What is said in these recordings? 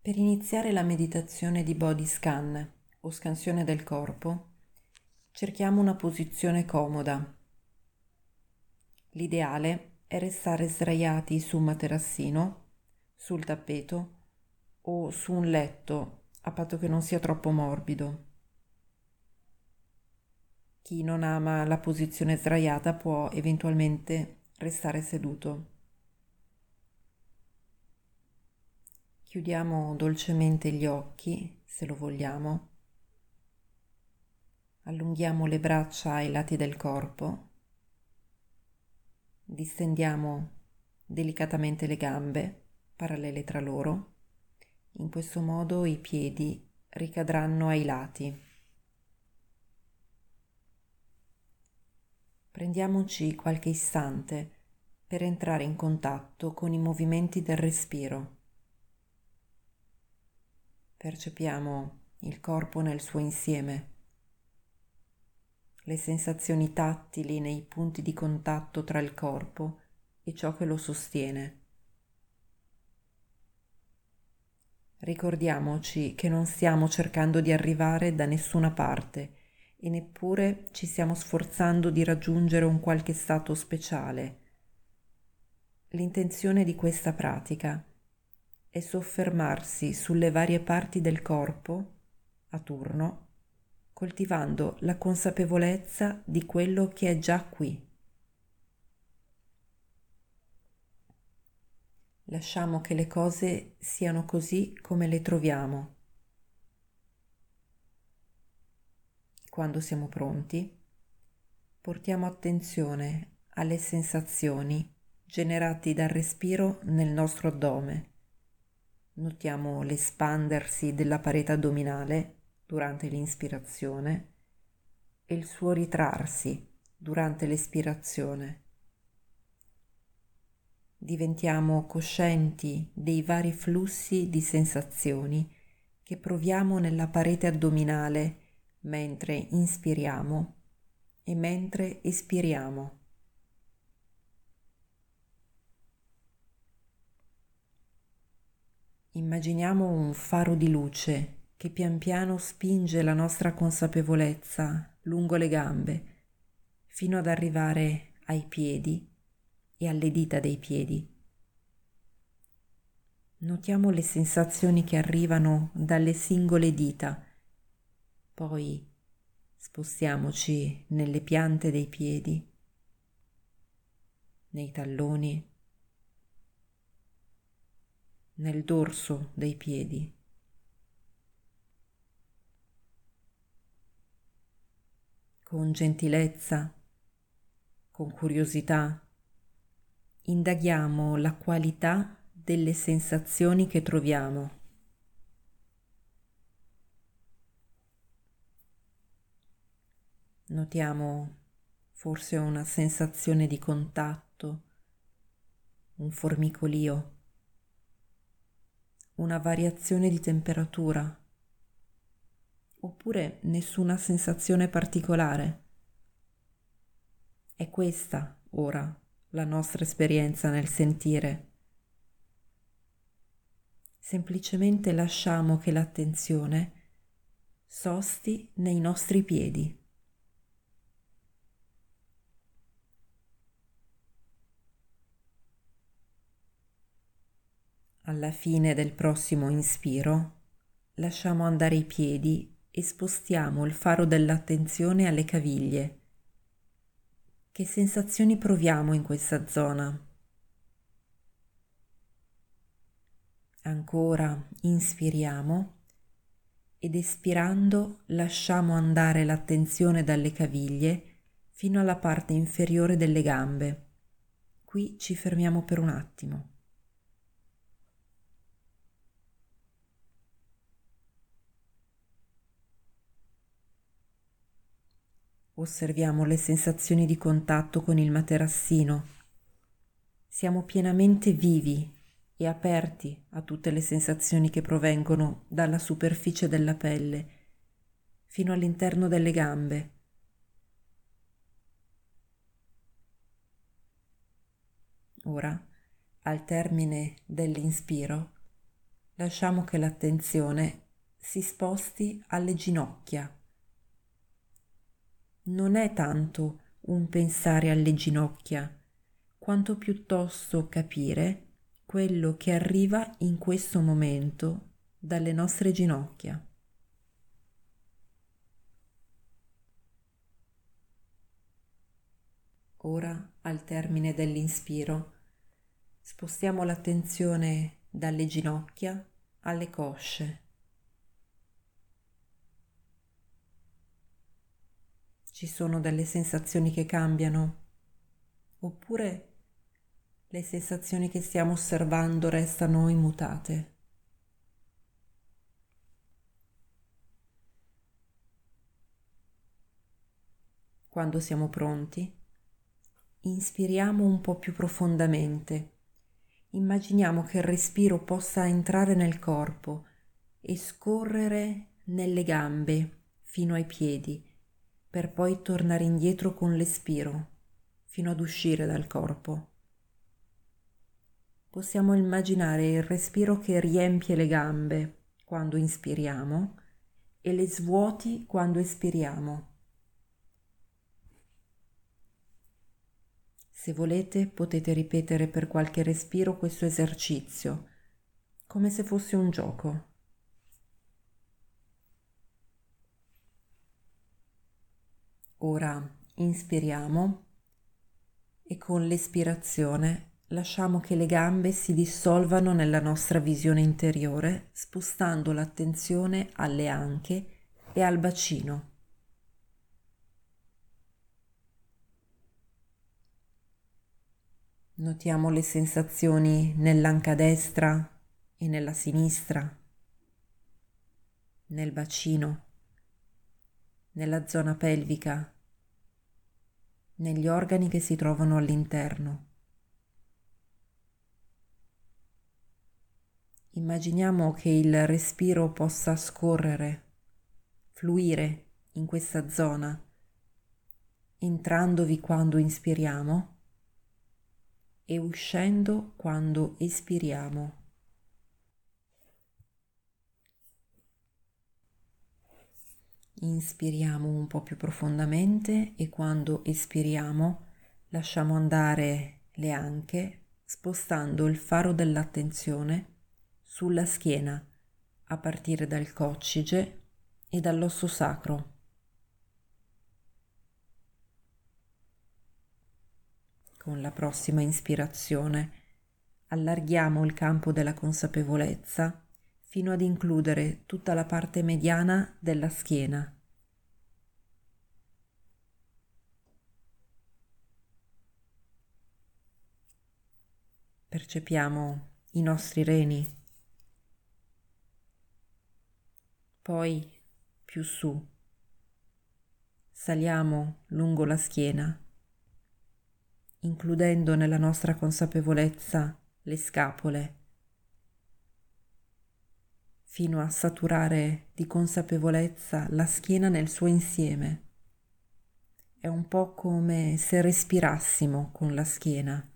Per iniziare la meditazione di body scan o scansione del corpo, cerchiamo una posizione comoda. L'ideale è restare sdraiati su un materassino, sul tappeto o su un letto, a patto che non sia troppo morbido. Chi non ama la posizione sdraiata può eventualmente restare seduto. Chiudiamo dolcemente gli occhi, se lo vogliamo. Allunghiamo le braccia ai lati del corpo. Distendiamo delicatamente le gambe parallele tra loro. In questo modo i piedi ricadranno ai lati. Prendiamoci qualche istante per entrare in contatto con i movimenti del respiro. Percepiamo il corpo nel suo insieme, le sensazioni tattili nei punti di contatto tra il corpo e ciò che lo sostiene. Ricordiamoci che non stiamo cercando di arrivare da nessuna parte e neppure ci stiamo sforzando di raggiungere un qualche stato speciale. L'intenzione di questa pratica è soffermarsi sulle varie parti del corpo a turno, coltivando la consapevolezza di quello che è già qui. Lasciamo che le cose siano così come le troviamo. Quando siamo pronti, portiamo attenzione alle sensazioni generate dal respiro nel nostro addome Notiamo l'espandersi della parete addominale durante l'inspirazione e il suo ritrarsi durante l'espirazione. Diventiamo coscienti dei vari flussi di sensazioni che proviamo nella parete addominale mentre inspiriamo e mentre espiriamo. Immaginiamo un faro di luce che pian piano spinge la nostra consapevolezza lungo le gambe fino ad arrivare ai piedi e alle dita dei piedi. Notiamo le sensazioni che arrivano dalle singole dita, poi spostiamoci nelle piante dei piedi, nei talloni, nel dorso dei piedi. Con gentilezza, con curiosità, indaghiamo la qualità delle sensazioni che troviamo. Notiamo forse una sensazione di contatto, un formicolio una variazione di temperatura oppure nessuna sensazione particolare. È questa ora la nostra esperienza nel sentire. Semplicemente lasciamo che l'attenzione sosti nei nostri piedi. Alla fine del prossimo inspiro lasciamo andare i piedi e spostiamo il faro dell'attenzione alle caviglie. Che sensazioni proviamo in questa zona? Ancora inspiriamo ed espirando lasciamo andare l'attenzione dalle caviglie fino alla parte inferiore delle gambe. Qui ci fermiamo per un attimo. Osserviamo le sensazioni di contatto con il materassino. Siamo pienamente vivi e aperti a tutte le sensazioni che provengono dalla superficie della pelle fino all'interno delle gambe. Ora, al termine dell'inspiro, lasciamo che l'attenzione si sposti alle ginocchia. Non è tanto un pensare alle ginocchia, quanto piuttosto capire quello che arriva in questo momento dalle nostre ginocchia. Ora, al termine dell'inspiro, spostiamo l'attenzione dalle ginocchia alle cosce. Ci sono delle sensazioni che cambiano? Oppure le sensazioni che stiamo osservando restano immutate? Quando siamo pronti, inspiriamo un po' più profondamente. Immaginiamo che il respiro possa entrare nel corpo e scorrere nelle gambe fino ai piedi, per poi tornare indietro con l'espiro fino ad uscire dal corpo. Possiamo immaginare il respiro che riempie le gambe quando inspiriamo e le svuoti quando espiriamo. Se volete potete ripetere per qualche respiro questo esercizio, come se fosse un gioco. Ora inspiriamo e con l'espirazione lasciamo che le gambe si dissolvano nella nostra visione interiore, spostando l'attenzione alle anche e al bacino. Notiamo le sensazioni nell'anca destra e nella sinistra, nel bacino, nella zona pelvica, negli organi che si trovano all'interno. Immaginiamo che il respiro possa scorrere, fluire in questa zona, entrandovi quando inspiriamo e uscendo quando espiriamo. Inspiriamo un po' più profondamente e quando espiriamo lasciamo andare le anche spostando il faro dell'attenzione sulla schiena a partire dal coccige e dall'osso sacro. con la prossima ispirazione allarghiamo il campo della consapevolezza fino ad includere tutta la parte mediana della schiena. Percepiamo i nostri reni, poi più su, saliamo lungo la schiena includendo nella nostra consapevolezza le scapole, fino a saturare di consapevolezza la schiena nel suo insieme. È un po' come se respirassimo con la schiena.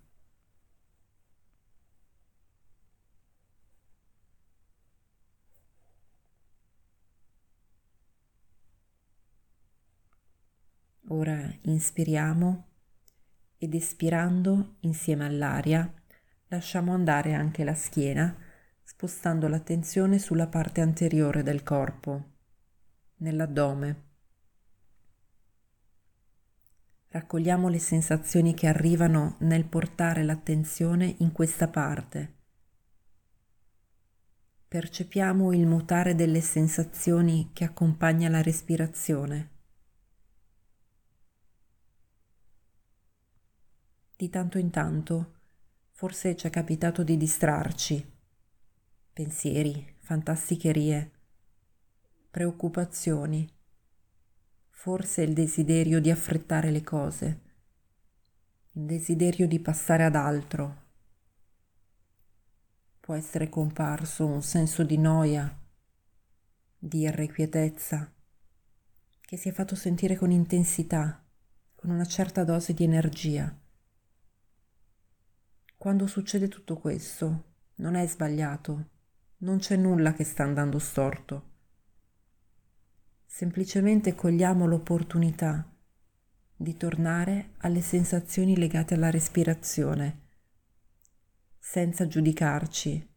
Ora inspiriamo ed espirando insieme all'aria lasciamo andare anche la schiena, spostando l'attenzione sulla parte anteriore del corpo, nell'addome. Raccogliamo le sensazioni che arrivano nel portare l'attenzione in questa parte. Percepiamo il mutare delle sensazioni che accompagna la respirazione. di tanto in tanto forse ci è capitato di distrarci. Pensieri, fantasticherie, preoccupazioni, forse il desiderio di affrettare le cose, il desiderio di passare ad altro. Può essere comparso un senso di noia, di irrequietezza, che si è fatto sentire con intensità, con una certa dose di energia. Quando succede tutto questo, non è sbagliato, non c'è nulla che sta andando storto. Semplicemente cogliamo l'opportunità di tornare alle sensazioni legate alla respirazione, senza giudicarci.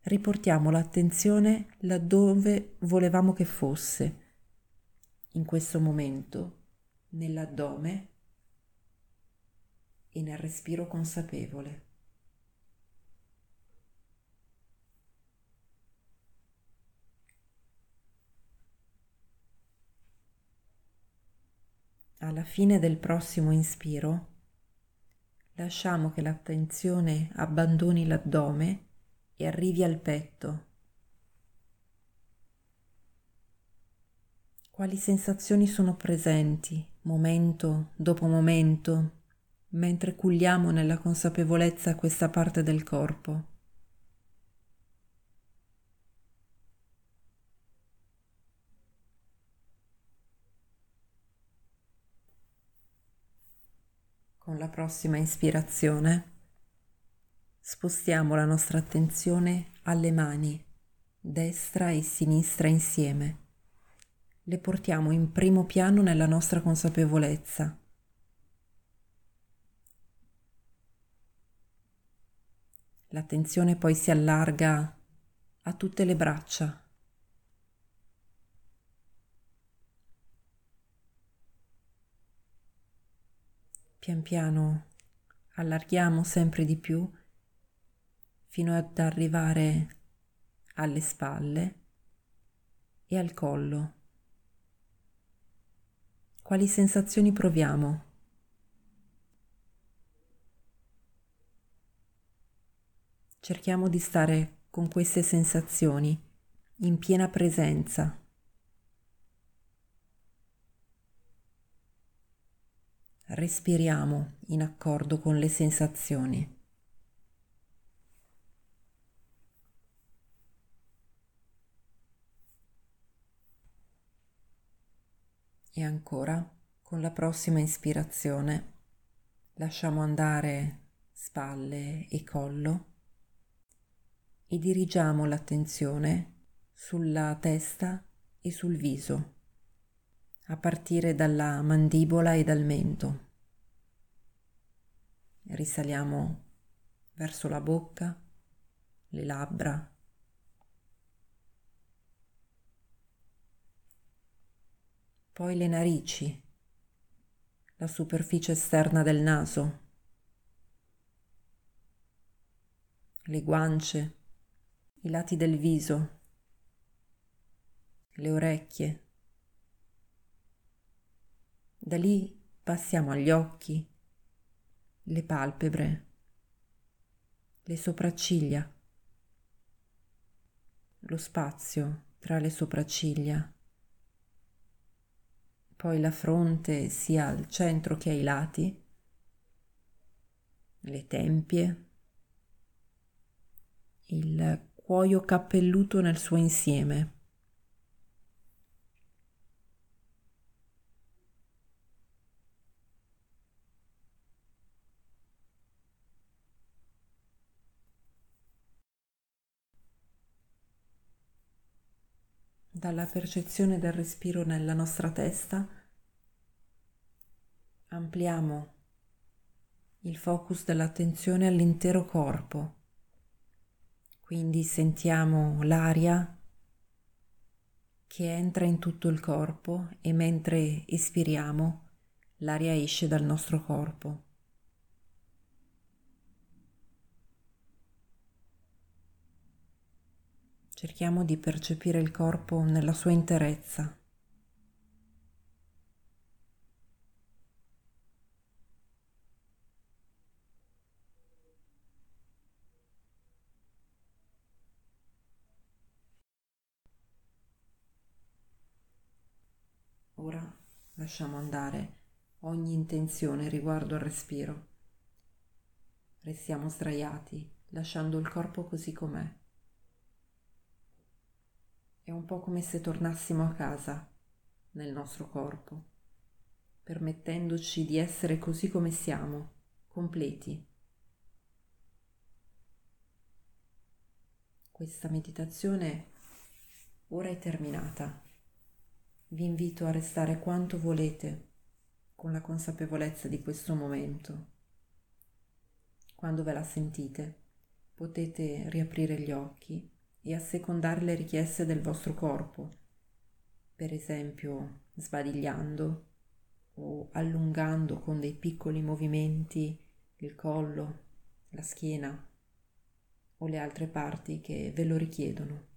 Riportiamo l'attenzione laddove volevamo che fosse, in questo momento, nell'addome e nel respiro consapevole. Alla fine del prossimo inspiro, lasciamo che l'attenzione abbandoni l'addome e arrivi al petto. Quali sensazioni sono presenti, momento dopo momento, mentre culliamo nella consapevolezza questa parte del corpo? La prossima ispirazione spostiamo la nostra attenzione alle mani, destra e sinistra insieme. Le portiamo in primo piano nella nostra consapevolezza. L'attenzione poi si allarga a tutte le braccia, pian piano allarghiamo sempre di più fino ad arrivare alle spalle e al collo. Quali sensazioni proviamo? Cerchiamo di stare con queste sensazioni in piena presenza. Respiriamo in accordo con le sensazioni. E ancora, con la prossima ispirazione, lasciamo andare spalle e collo e dirigiamo l'attenzione sulla testa e sul viso a partire dalla mandibola e dal mento. Risaliamo verso la bocca, le labbra, poi le narici, la superficie esterna del naso, le guance, i lati del viso, le orecchie, da lì passiamo agli occhi, le palpebre, le sopracciglia, lo spazio tra le sopracciglia, poi la fronte sia al centro che ai lati, le tempie, il cuoio cappelluto nel suo insieme. Dalla percezione del respiro nella nostra testa, ampliamo il focus dell'attenzione all'intero corpo. Quindi sentiamo l'aria che entra in tutto il corpo e mentre espiriamo l'aria esce dal nostro corpo. Cerchiamo di percepire il corpo nella sua interezza. Ora lasciamo andare ogni intenzione riguardo al respiro. Restiamo sdraiati, lasciando il corpo così com'è. È un po' come se tornassimo a casa nel nostro corpo, permettendoci di essere così come siamo, completi. Questa meditazione ora è terminata. Vi invito a restare quanto volete con la consapevolezza di questo momento. Quando ve la sentite, potete riaprire gli occhi e assecondare le richieste del vostro corpo, per esempio sbadigliando o allungando con dei piccoli movimenti il collo, la schiena o le altre parti che ve lo richiedono.